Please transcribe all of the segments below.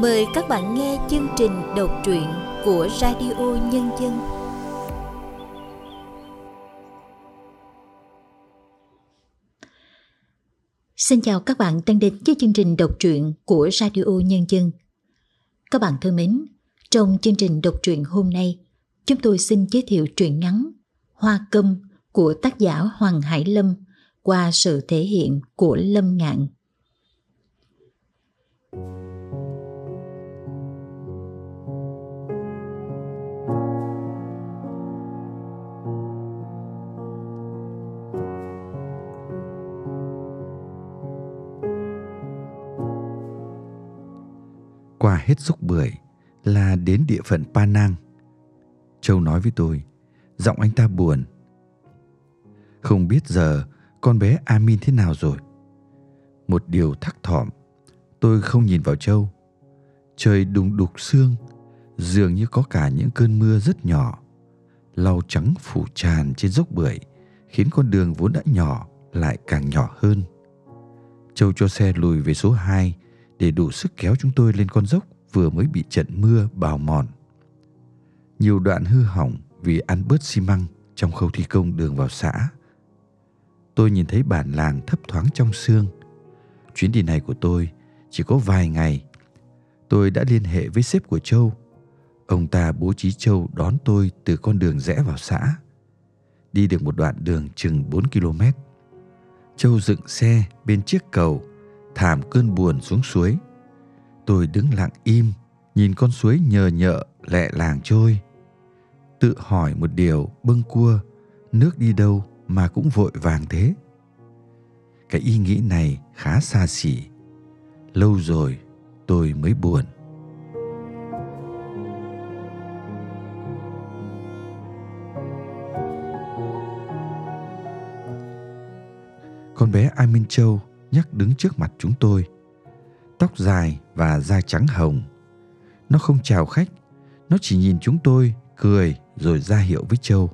Mời các bạn nghe chương trình đọc truyện của Radio Nhân dân. Xin chào các bạn đang đến với chương trình đọc truyện của Radio Nhân dân. Các bạn thân mến, trong chương trình đọc truyện hôm nay, chúng tôi xin giới thiệu truyện ngắn Hoa Câm của tác giả Hoàng Hải Lâm qua sự thể hiện của Lâm Ngạn. Qua hết dốc bưởi là đến địa phận Pa Nang. Châu nói với tôi, giọng anh ta buồn. Không biết giờ con bé Amin thế nào rồi. Một điều thắc thỏm, tôi không nhìn vào Châu. Trời đùng đục sương, dường như có cả những cơn mưa rất nhỏ. Lau trắng phủ tràn trên dốc bưởi, khiến con đường vốn đã nhỏ lại càng nhỏ hơn. Châu cho xe lùi về số 2 để đủ sức kéo chúng tôi lên con dốc vừa mới bị trận mưa bào mòn. Nhiều đoạn hư hỏng vì ăn bớt xi măng trong khâu thi công đường vào xã. Tôi nhìn thấy bản làng thấp thoáng trong sương. Chuyến đi này của tôi chỉ có vài ngày. Tôi đã liên hệ với sếp của Châu. Ông ta bố trí Châu đón tôi từ con đường rẽ vào xã. Đi được một đoạn đường chừng 4 km. Châu dựng xe bên chiếc cầu thảm cơn buồn xuống suối. Tôi đứng lặng im, nhìn con suối nhờ nhợ lẹ làng trôi. Tự hỏi một điều bâng cua, nước đi đâu mà cũng vội vàng thế. Cái ý nghĩ này khá xa xỉ. Lâu rồi tôi mới buồn. Con bé ai Minh Châu nhắc đứng trước mặt chúng tôi. Tóc dài và da trắng hồng. Nó không chào khách, nó chỉ nhìn chúng tôi, cười rồi ra hiệu với Châu.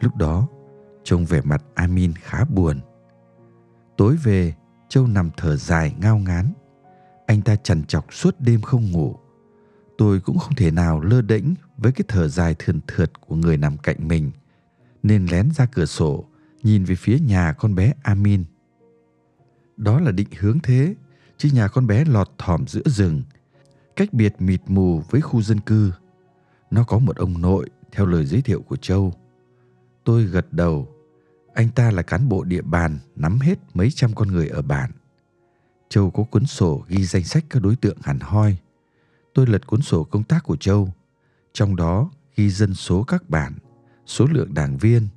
Lúc đó, trông vẻ mặt Amin khá buồn. Tối về, Châu nằm thở dài ngao ngán. Anh ta chằn chọc suốt đêm không ngủ. Tôi cũng không thể nào lơ đễnh với cái thở dài thườn thượt của người nằm cạnh mình, nên lén ra cửa sổ, nhìn về phía nhà con bé Amin đó là định hướng thế, chứ nhà con bé lọt thỏm giữa rừng, cách biệt mịt mù với khu dân cư. Nó có một ông nội, theo lời giới thiệu của Châu. Tôi gật đầu, anh ta là cán bộ địa bàn nắm hết mấy trăm con người ở bản. Châu có cuốn sổ ghi danh sách các đối tượng hẳn hoi. Tôi lật cuốn sổ công tác của Châu, trong đó ghi dân số các bản, số lượng đảng viên,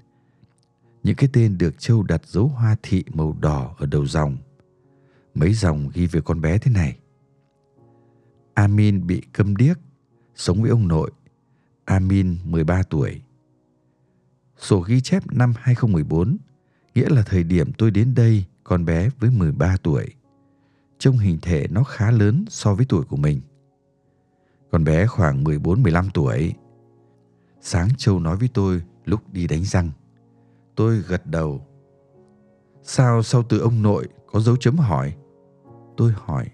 những cái tên được Châu đặt dấu hoa thị màu đỏ ở đầu dòng. Mấy dòng ghi về con bé thế này. Amin bị câm điếc, sống với ông nội. Amin 13 tuổi. Sổ ghi chép năm 2014, nghĩa là thời điểm tôi đến đây con bé với 13 tuổi. Trông hình thể nó khá lớn so với tuổi của mình. Con bé khoảng 14-15 tuổi. Sáng Châu nói với tôi lúc đi đánh răng. Tôi gật đầu. Sao sau từ ông nội có dấu chấm hỏi? Tôi hỏi.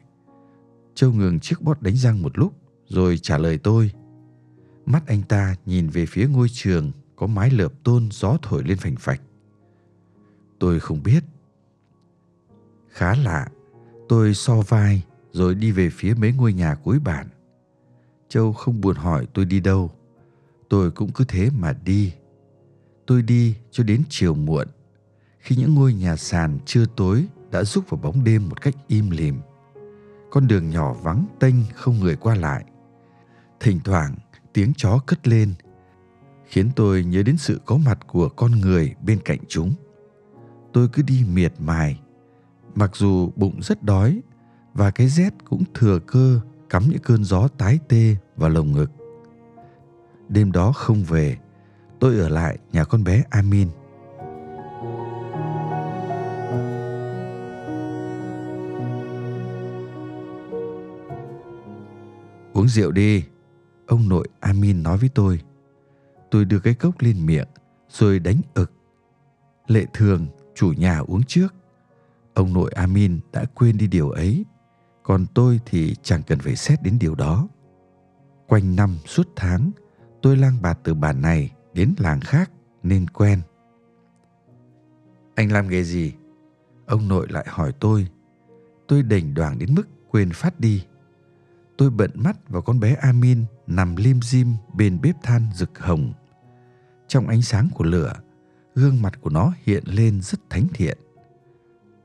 Châu ngừng chiếc bót đánh răng một lúc rồi trả lời tôi. Mắt anh ta nhìn về phía ngôi trường có mái lợp tôn gió thổi lên phành phạch. Tôi không biết. Khá lạ, tôi so vai rồi đi về phía mấy ngôi nhà cuối bản. Châu không buồn hỏi tôi đi đâu. Tôi cũng cứ thế mà đi. Tôi đi cho đến chiều muộn, khi những ngôi nhà sàn chưa tối đã rút vào bóng đêm một cách im lìm. Con đường nhỏ vắng tênh không người qua lại. Thỉnh thoảng tiếng chó cất lên khiến tôi nhớ đến sự có mặt của con người bên cạnh chúng. Tôi cứ đi miệt mài, mặc dù bụng rất đói và cái rét cũng thừa cơ cắm những cơn gió tái tê vào lồng ngực. Đêm đó không về, tôi ở lại nhà con bé Amin. Uống rượu đi, ông nội Amin nói với tôi. Tôi đưa cái cốc lên miệng rồi đánh ực. Lệ thường chủ nhà uống trước. Ông nội Amin đã quên đi điều ấy. còn tôi thì chẳng cần phải xét đến điều đó quanh năm suốt tháng tôi lang bạt từ bản này đến làng khác nên quen anh làm nghề gì ông nội lại hỏi tôi tôi đỉnh đoàn đến mức quên phát đi tôi bận mắt vào con bé amin nằm lim dim bên bếp than rực hồng. Trong ánh sáng của lửa, gương mặt của nó hiện lên rất thánh thiện.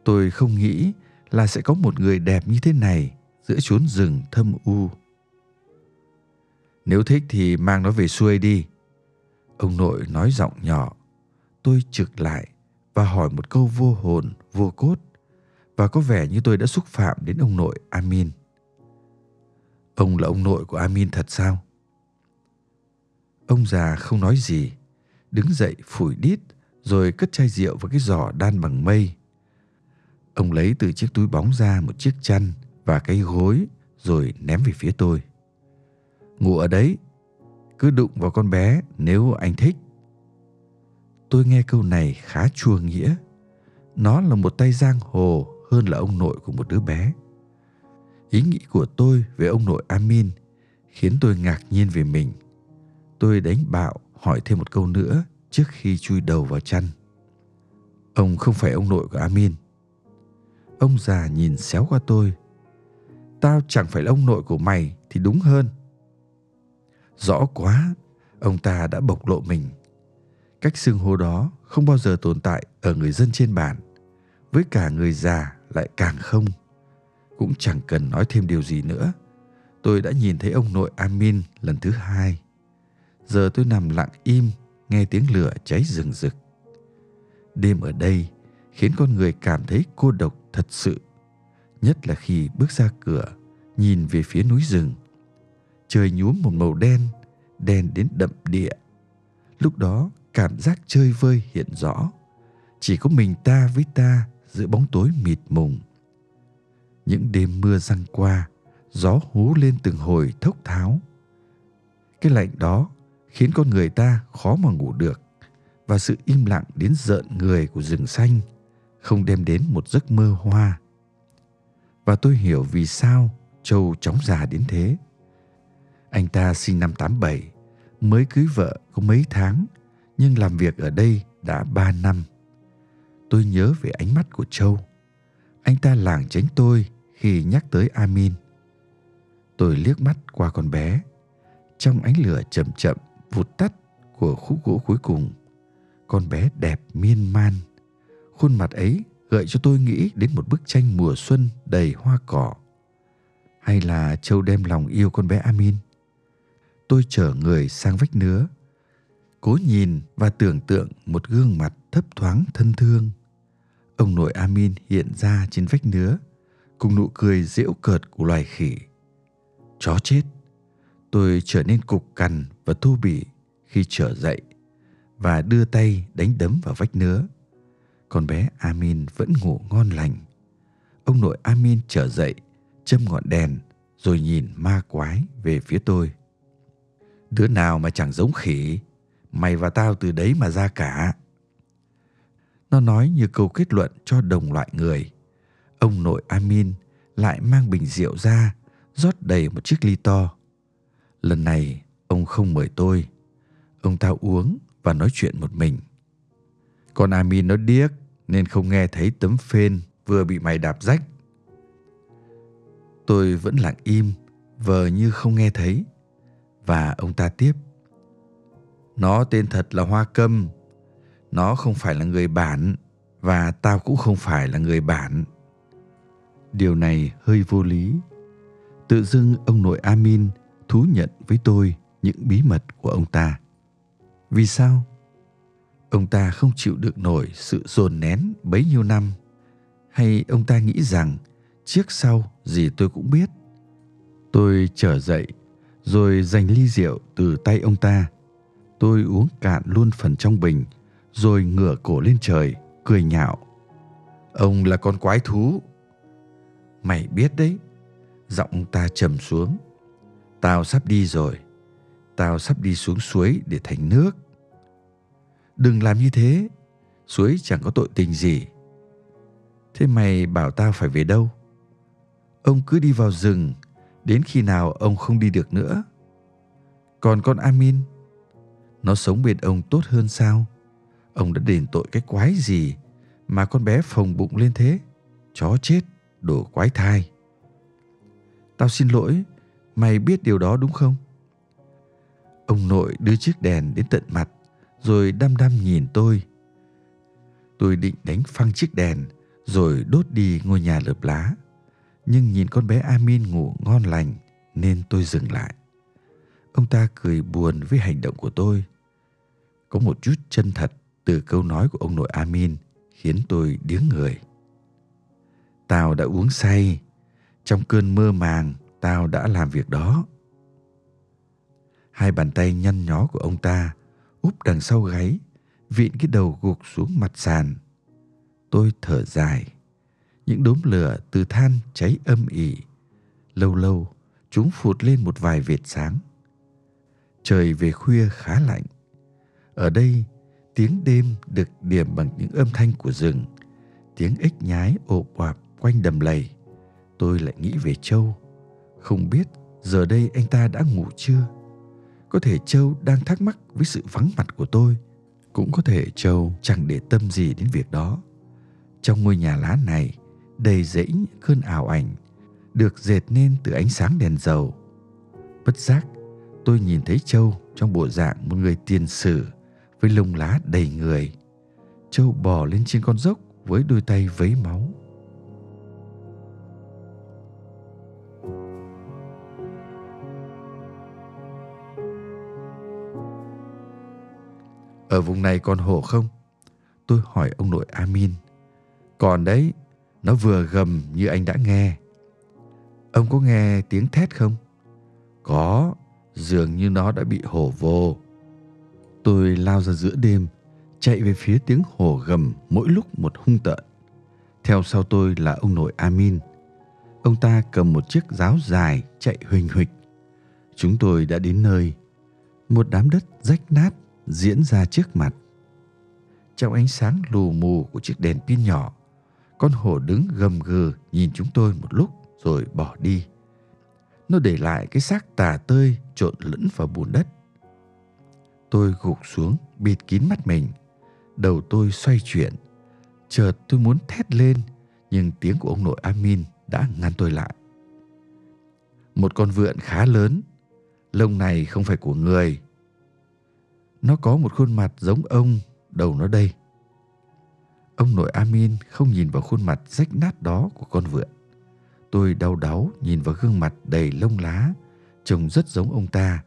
Tôi không nghĩ là sẽ có một người đẹp như thế này giữa chốn rừng thâm u. Nếu thích thì mang nó về xuôi đi. Ông nội nói giọng nhỏ. Tôi trực lại và hỏi một câu vô hồn, vô cốt. Và có vẻ như tôi đã xúc phạm đến ông nội amin ông là ông nội của amin thật sao? Ông già không nói gì, đứng dậy phủi đít, rồi cất chai rượu vào cái giỏ đan bằng mây. Ông lấy từ chiếc túi bóng ra một chiếc chăn và cái gối, rồi ném về phía tôi. Ngủ ở đấy, cứ đụng vào con bé nếu anh thích. Tôi nghe câu này khá chua nghĩa. Nó là một tay giang hồ hơn là ông nội của một đứa bé ý nghĩ của tôi về ông nội amin khiến tôi ngạc nhiên về mình. Tôi đánh bạo, hỏi thêm một câu nữa trước khi chui đầu vào chăn. Ông không phải ông nội của amin. Ông già nhìn xéo qua tôi. Tao chẳng phải là ông nội của mày thì đúng hơn. Rõ quá, ông ta đã bộc lộ mình. Cách xưng hô đó không bao giờ tồn tại ở người dân trên bản với cả người già lại càng không cũng chẳng cần nói thêm điều gì nữa. Tôi đã nhìn thấy ông nội amin lần thứ hai. Giờ tôi nằm lặng im, nghe tiếng lửa cháy rừng rực. Đêm ở đây khiến con người cảm thấy cô độc thật sự, nhất là khi bước ra cửa, nhìn về phía núi rừng. Trời nhuốm một màu đen đen đến đậm địa lúc đó, cảm giác chơi vơi hiện rõ. Chỉ có mình ta với ta giữa bóng tối mịt mùng những đêm mưa răng qua, gió hú lên từng hồi thốc tháo cái lạnh đó khiến con người ta khó mà ngủ được và sự im lặng đến rợn người của rừng xanh không đem đến một giấc mơ hoa và tôi hiểu vì sao châu chóng già đến thế anh ta sinh năm 87 mới cưới vợ có mấy tháng, nhưng làm việc ở đây đã ba năm. Tôi nhớ về ánh mắt của Châu. Anh ta lảng tránh tôi khi nhắc tới Amin. Tôi liếc mắt qua con bé. Trong ánh lửa chậm chậm vụt tắt của khúc gỗ cuối cùng, con bé đẹp miên man. Khuôn mặt ấy gợi cho tôi nghĩ đến một bức tranh mùa xuân đầy hoa cỏ. Hay là Châu đem lòng yêu con bé Amin? Tôi trở người sang vách nứa cố nhìn và tưởng tượng một gương mặt thấp thoáng thân thương. Ông nội Amin hiện ra trên vách nứa, cùng nụ cười giễu cợt của loài khỉ. Chó chết, tôi trở nên cục cằn và thô bỉ khi trở dậy và đưa tay đánh đấm vào vách nứa. Con bé Amin vẫn ngủ ngon lành. Ông nội Amin trở dậy, châm ngọn đèn rồi nhìn ma quái về phía tôi. Đứa nào mà chẳng giống khỉ, mày và tao từ đấy mà ra cả nó nói như câu kết luận cho đồng loại người ông nội amin lại mang bình rượu ra, rót đầy một chiếc ly to. Lần này, ông không mời tôi. Ông ta uống và nói chuyện một mình. Con amin nó điếc nên không nghe thấy tấm phên vừa bị mày đạp rách. Tôi vẫn lặng im, vờ như không nghe thấy. Và ông ta tiếp. Nó tên thật là Hoa Câm. Nó không phải là người bản và tao cũng không phải là người bản. Điều này hơi vô lý. Tự dưng ông nội Amin thú nhận với tôi những bí mật của ông ta. Vì sao? Ông ta không chịu được nổi sự dồn nén bấy nhiêu năm hay ông ta nghĩ rằng trước sau gì tôi cũng biết. Tôi trở dậy rồi giành ly rượu từ tay ông ta Tôi uống cạn luôn phần trong bình, rồi ngửa cổ lên trời, cười nhạo. Ông là con quái thú. Mày biết đấy. Giọng ta trầm xuống. Tao sắp đi rồi. Tao sắp đi xuống suối để thành nước. Đừng làm như thế. Suối chẳng có tội tình gì. Thế mày bảo tao phải về đâu? Ông cứ đi vào rừng, đến khi nào ông không đi được nữa. Còn con Amin, nó sống bên ông tốt hơn sao? Ông đã đền tội cái quái gì mà con bé phồng bụng lên thế? Chó chết, đồ quái thai. Tao xin lỗi, mày biết điều đó đúng không? Ông nội đưa chiếc đèn đến tận mặt, rồi đăm đăm nhìn tôi. Tôi định đánh phăng chiếc đèn, rồi đốt đi ngôi nhà lợp lá. Nhưng nhìn con bé Amin ngủ ngon lành, nên tôi dừng lại. Ông ta cười buồn với hành động của tôi. Có một chút chân thật từ câu nói của ông nội Amin khiến tôi điếng người. Tao đã uống say, trong cơn mơ màng tao đã làm việc đó. Hai bàn tay nhăn nhó của ông ta úp đằng sau gáy, vịn cái đầu gục xuống mặt sàn. Tôi thở dài. Những đốm lửa từ than cháy âm ỉ. Lâu lâu, chúng phụt lên một vài vệt sáng. Trời về khuya khá lạnh. Ở đây, tiếng đêm được điểm bằng những âm thanh của rừng, tiếng ếch nhái ộp oạp quanh đầm lầy. Tôi lại nghĩ về Châu. Không biết giờ đây anh ta đã ngủ chưa? Có thể Châu đang thắc mắc với sự vắng mặt của tôi. Cũng có thể Châu chẳng để tâm gì đến việc đó. Trong ngôi nhà lá này, đầy rẫy những cơn ảo ảnh, được dệt nên từ ánh sáng đèn dầu. Bất giác, tôi nhìn thấy Châu trong bộ dạng một người tiền sử với lông lá đầy người. Châu bò lên trên con dốc với đôi tay vấy máu. Ở vùng này còn hổ không? Tôi hỏi ông nội Amin. Còn đấy, nó vừa gầm như anh đã nghe. Ông có nghe tiếng thét không? Có, dường như nó đã bị hổ vô. Tôi lao ra giữa đêm, chạy về phía tiếng hổ gầm mỗi lúc một hung tợn. Theo sau tôi là ông nội Amin. Ông ta cầm một chiếc giáo dài chạy huỳnh huỳnh. Chúng tôi đã đến nơi. Một đám đất rách nát diễn ra trước mặt. Trong ánh sáng lù mù của chiếc đèn pin nhỏ, con hổ đứng gầm gừ nhìn chúng tôi một lúc rồi bỏ đi. Nó để lại cái xác tà tơi trộn lẫn vào bùn đất. Tôi gục xuống bịt kín mắt mình. Đầu tôi xoay chuyển. Chợt tôi muốn thét lên nhưng tiếng của ông nội Amin đã ngăn tôi lại. Một con vượn khá lớn, lông này không phải của người. Nó có một khuôn mặt giống ông, đầu nó đây. Ông nội Amin không nhìn vào khuôn mặt rách nát đó của con vượn. Tôi đau đáu nhìn vào gương mặt đầy lông lá, trông rất giống ông ta.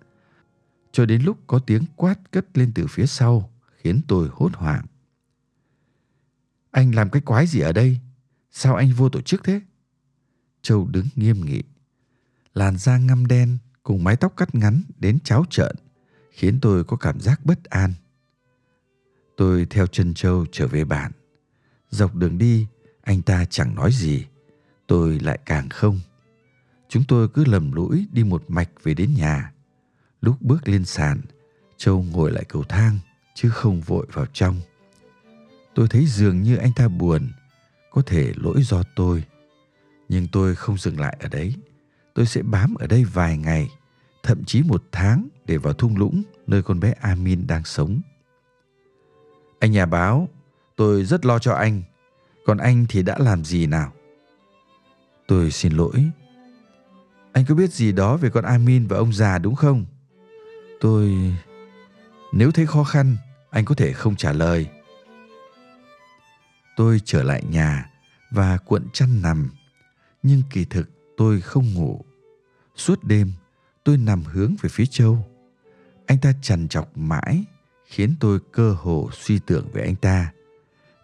Cho đến lúc có tiếng quát cất lên từ phía sau, khiến tôi hốt hoảng. Anh làm cái quái gì ở đây? Sao anh vô tổ chức thế? Châu đứng nghiêm nghị. Làn da ngăm đen cùng mái tóc cắt ngắn đến cháo trợn, khiến tôi có cảm giác bất an. Tôi theo chân Châu trở về bản. Dọc đường đi, anh ta chẳng nói gì, tôi lại càng không. Chúng tôi cứ lầm lũi đi một mạch về đến nhà. Lúc bước lên sàn, Châu ngồi lại cầu thang, chứ không vội vào trong. Tôi thấy dường như anh ta buồn, có thể lỗi do tôi. Nhưng tôi không dừng lại ở đấy. Tôi sẽ bám ở đây vài ngày, thậm chí một tháng để vào thung lũng nơi con bé Amin đang sống. Anh nhà báo, Tôi rất lo cho anh. Còn anh thì đã làm gì nào? Tôi xin lỗi. Anh có biết gì đó về con Amin và ông già đúng không? Tôi... Nếu thấy khó khăn, anh có thể không trả lời. Tôi trở lại nhà và cuộn chăn nằm. Nhưng kỳ thực tôi không ngủ. Suốt đêm, tôi nằm hướng về phía châu. Anh ta trằn trọc mãi, khiến tôi cơ hồ suy tưởng về anh ta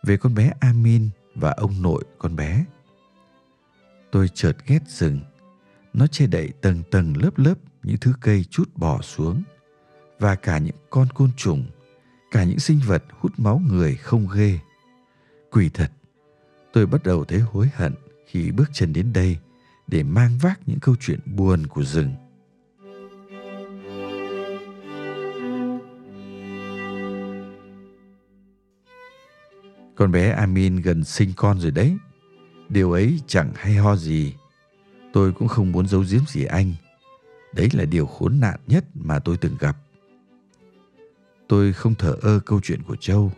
về con bé Amin và ông nội con bé. Tôi chợt ghét rừng. Nó che đậy tầng tầng lớp lớp những thứ cây chút bỏ xuống và cả những con côn trùng, cả những sinh vật hút máu người không ghê. Quỷ thật, tôi bắt đầu thấy hối hận khi bước chân đến đây để mang vác những câu chuyện buồn của rừng. Con bé Amin gần sinh con rồi đấy. Điều ấy chẳng hay ho gì. Tôi cũng không muốn giấu giếm gì anh. Đấy là điều khốn nạn nhất mà tôi từng gặp. Tôi không thở ơ câu chuyện của Châu.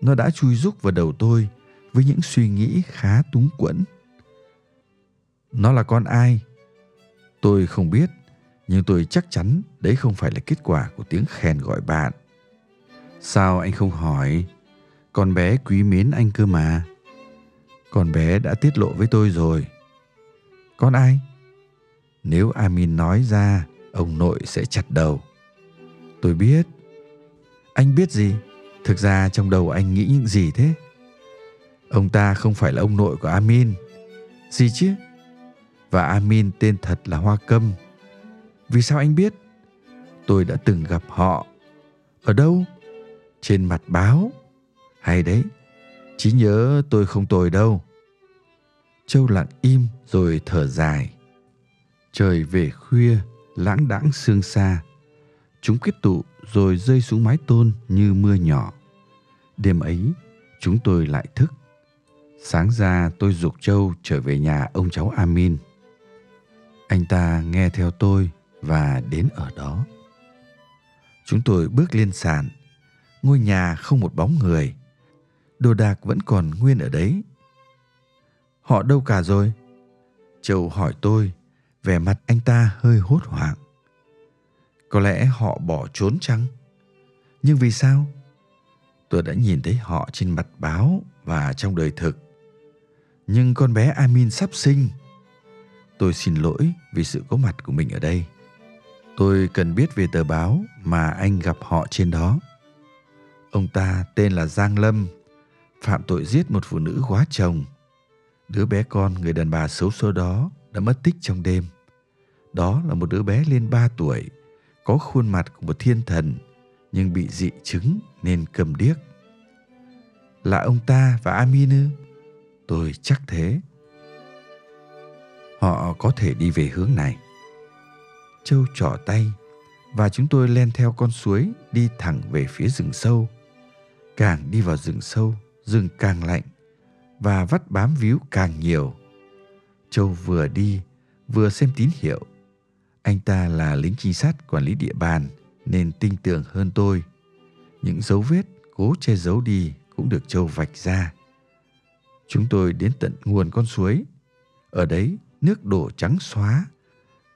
Nó đã chui rúc vào đầu tôi với những suy nghĩ khá túng quẫn. Nó là con ai? Tôi không biết, nhưng tôi chắc chắn đấy không phải là kết quả của tiếng khen gọi bạn. Sao anh không hỏi? Con bé quý mến anh cơ mà. Con bé đã tiết lộ với tôi rồi. Con ai? Nếu Amin nói ra, ông nội sẽ chặt đầu. Tôi biết. Anh biết gì? Thực ra trong đầu anh nghĩ những gì thế? Ông ta không phải là ông nội của Amin. Gì chứ? Và Amin tên thật là Hoa Câm. Vì sao anh biết? Tôi đã từng gặp họ. Ở đâu? Trên mặt báo. Hay đấy, trí nhớ tôi không tồi đâu. Châu lặng im rồi thở dài. Trời về khuya, lãng đãng sương xa. Chúng kết tụ rồi rơi xuống mái tôn như mưa nhỏ. Đêm ấy, chúng tôi lại thức. Sáng ra tôi dục Châu trở về nhà ông cháu Amin. Anh ta nghe theo tôi và đến ở đó. Chúng tôi bước lên sàn. Ngôi nhà không một bóng người. Đồ đạc vẫn còn nguyên ở đấy. Họ đâu cả rồi? Châu hỏi tôi, vẻ mặt anh ta hơi hốt hoảng. Có lẽ họ bỏ trốn chăng? Nhưng vì sao? Tôi đã nhìn thấy họ trên mặt báo và trong đời thực. Nhưng con bé Amin sắp sinh. Tôi xin lỗi vì sự có mặt của mình ở đây. Tôi cần biết về tờ báo mà anh gặp họ trên đó. Ông ta tên là Giang Lâm, phạm tội giết một phụ nữ quá chồng. Đứa bé con người đàn bà xấu số đó đã mất tích trong đêm. Đó là một đứa bé lên 3 tuổi, có khuôn mặt của một thiên thần nhưng bị dị chứng nên cầm điếc. Là ông ta và Amin ư? Tôi chắc thế. Họ có thể đi về hướng này. Châu trỏ tay và chúng tôi len theo con suối đi thẳng về phía rừng sâu. Càng đi vào rừng sâu, rừng càng lạnh và vắt bám víu càng nhiều. Châu vừa đi, vừa xem tín hiệu. Anh ta là lính trinh sát quản lý địa bàn nên tin tưởng hơn tôi. Những dấu vết cố che giấu đi cũng được Châu vạch ra. Chúng tôi đến tận nguồn con suối. Ở đấy, nước đổ trắng xóa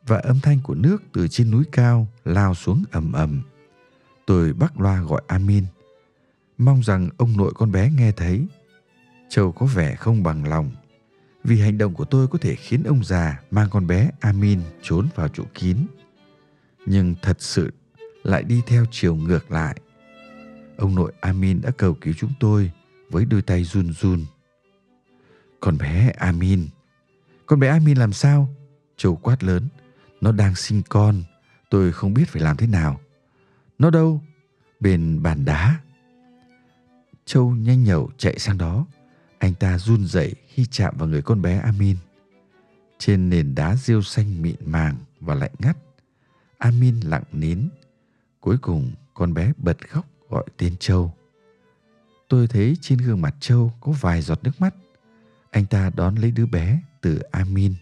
và âm thanh của nước từ trên núi cao lao xuống ầm ầm. Tôi bắt loa gọi Amin. Mong rằng ông nội con bé nghe thấy. Châu có vẻ không bằng lòng, vì hành động của tôi có thể khiến ông già mang con bé Amin trốn vào chỗ kín. Nhưng thật sự lại đi theo chiều ngược lại. Ông nội Amin đã cầu cứu chúng tôi với đôi tay run run. Con bé Amin. Con bé Amin làm sao? Châu quát lớn. Nó đang sinh con. Tôi không biết phải làm thế nào. Nó đâu? Bên bàn đá. Châu nhanh nhẩu chạy sang đó. Anh ta run rẩy khi chạm vào người con bé Amin. Trên nền đá rêu xanh mịn màng và lạnh ngắt, Amin lặng nín. Cuối cùng con bé bật khóc gọi tên Châu. Tôi thấy trên gương mặt Châu có vài giọt nước mắt. Anh ta đón lấy đứa bé từ Amin.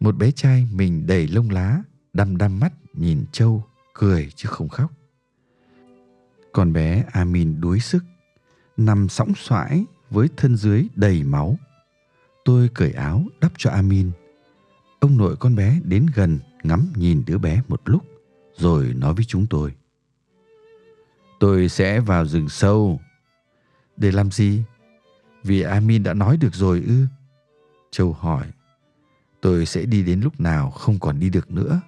Một bé trai mình đầy lông lá, đăm đăm mắt nhìn Châu, cười chứ không khóc. Con bé Amin đuối sức, nằm sóng xoãi với thân dưới đầy máu. Tôi cởi áo đắp cho Amin. Ông nội con bé đến gần ngắm nhìn đứa bé một lúc rồi nói với chúng tôi. Tôi sẽ vào rừng sâu. Để làm gì? Vì Amin đã nói được rồi ư? Châu hỏi. Tôi sẽ đi đến lúc nào không còn đi được nữa.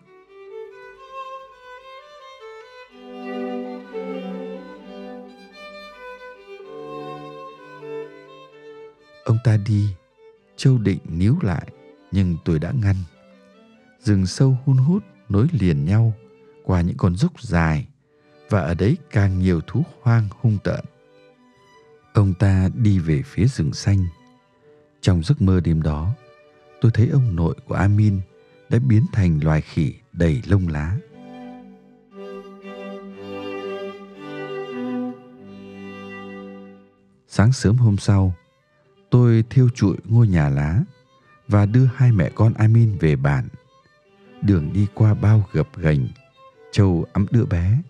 Ta đi, Châu định níu lại, nhưng tôi đã ngăn. Rừng sâu hun hút nối liền nhau qua những con dốc dài và ở đấy càng nhiều thú hoang hung tợn. Ông ta đi về phía rừng xanh. Trong giấc mơ đêm đó, tôi thấy ông nội của Amin đã biến thành loài khỉ đầy lông lá. Sáng sớm hôm sau, tôi thiêu trụi ngôi nhà lá và đưa hai mẹ con Amin về bản. Đường đi qua bao gập ghềnh, Châu ấm đứa bé.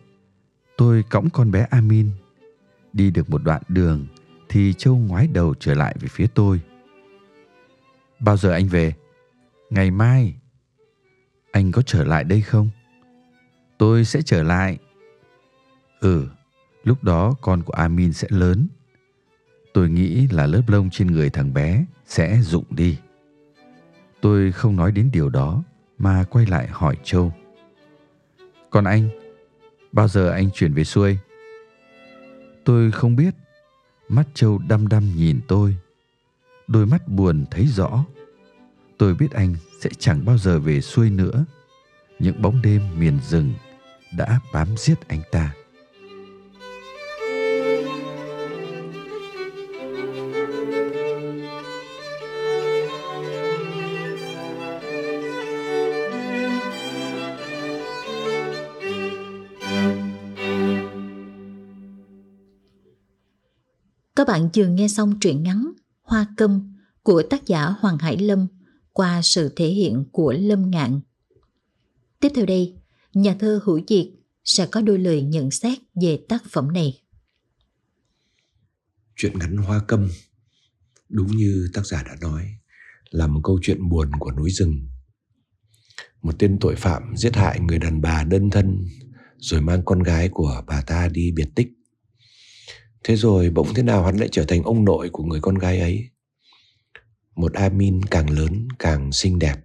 Tôi cõng con bé Amin. Đi được một đoạn đường thì Châu ngoái đầu trở lại về phía tôi. Bao giờ anh về? Ngày mai. Anh có trở lại đây không? Tôi sẽ trở lại. Ừ, lúc đó con của Amin sẽ lớn. Tôi nghĩ là lớp lông trên người thằng bé sẽ rụng đi. Tôi không nói đến điều đó mà quay lại hỏi Châu. Còn anh, bao giờ anh chuyển về xuôi? Tôi không biết. Mắt Châu đăm đăm nhìn tôi. Đôi mắt buồn thấy rõ. Tôi biết anh sẽ chẳng bao giờ về xuôi nữa. Những bóng đêm miền rừng đã bám giết anh ta. Các bạn vừa nghe xong truyện ngắn Hoa Câm của tác giả Hoàng Hải Lâm qua sự thể hiện của Lâm Ngạn. Tiếp theo đây, nhà thơ Hữu Diệt sẽ có đôi lời nhận xét về tác phẩm này. Chuyện ngắn Hoa Câm đúng như tác giả đã nói là một câu chuyện buồn của núi rừng. Một tên tội phạm giết hại người đàn bà đơn thân rồi mang con gái của bà ta đi biệt tích Thế rồi bỗng thế nào hắn lại trở thành ông nội của người con gái ấy. Một Amin càng lớn càng xinh đẹp,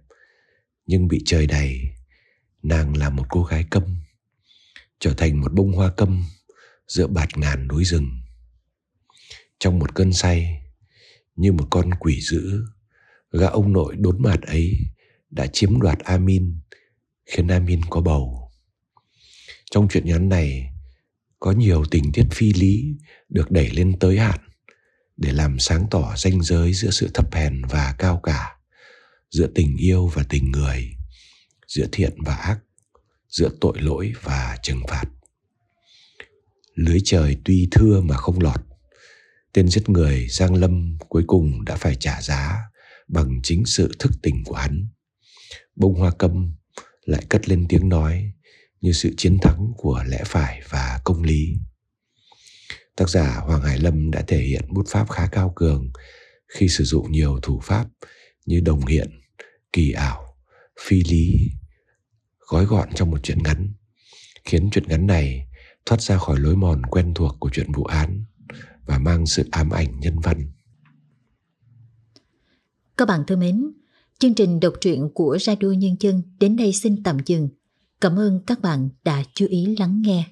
nhưng bị trời đầy, nàng là một cô gái câm, trở thành một bông hoa câm giữa bạt ngàn núi rừng. Trong một cơn say, như một con quỷ dữ, gã ông nội đốn mạt ấy đã chiếm đoạt Amin, khiến Amin có bầu. Trong chuyện nhắn này, có nhiều tình tiết phi lý được đẩy lên tới hạn để làm sáng tỏ ranh giới giữa sự thấp hèn và cao cả, giữa tình yêu và tình người, giữa thiện và ác, giữa tội lỗi và trừng phạt. Lưới trời tuy thưa mà không lọt, tên giết người giang lâm cuối cùng đã phải trả giá bằng chính sự thức tỉnh của hắn. Bông hoa câm lại cất lên tiếng nói như sự chiến thắng của lẽ phải và công lý. Tác giả Hoàng Hải Lâm đã thể hiện bút pháp khá cao cường khi sử dụng nhiều thủ pháp như đồng hiện, kỳ ảo, phi lý, gói gọn trong một chuyện ngắn, khiến chuyện ngắn này thoát ra khỏi lối mòn quen thuộc của chuyện vụ án và mang sự ám ảnh nhân văn. Các bạn thân mến, chương trình đọc truyện của Radio Nhân dân đến đây xin tạm dừng. Cảm ơn các bạn đã chú ý lắng nghe.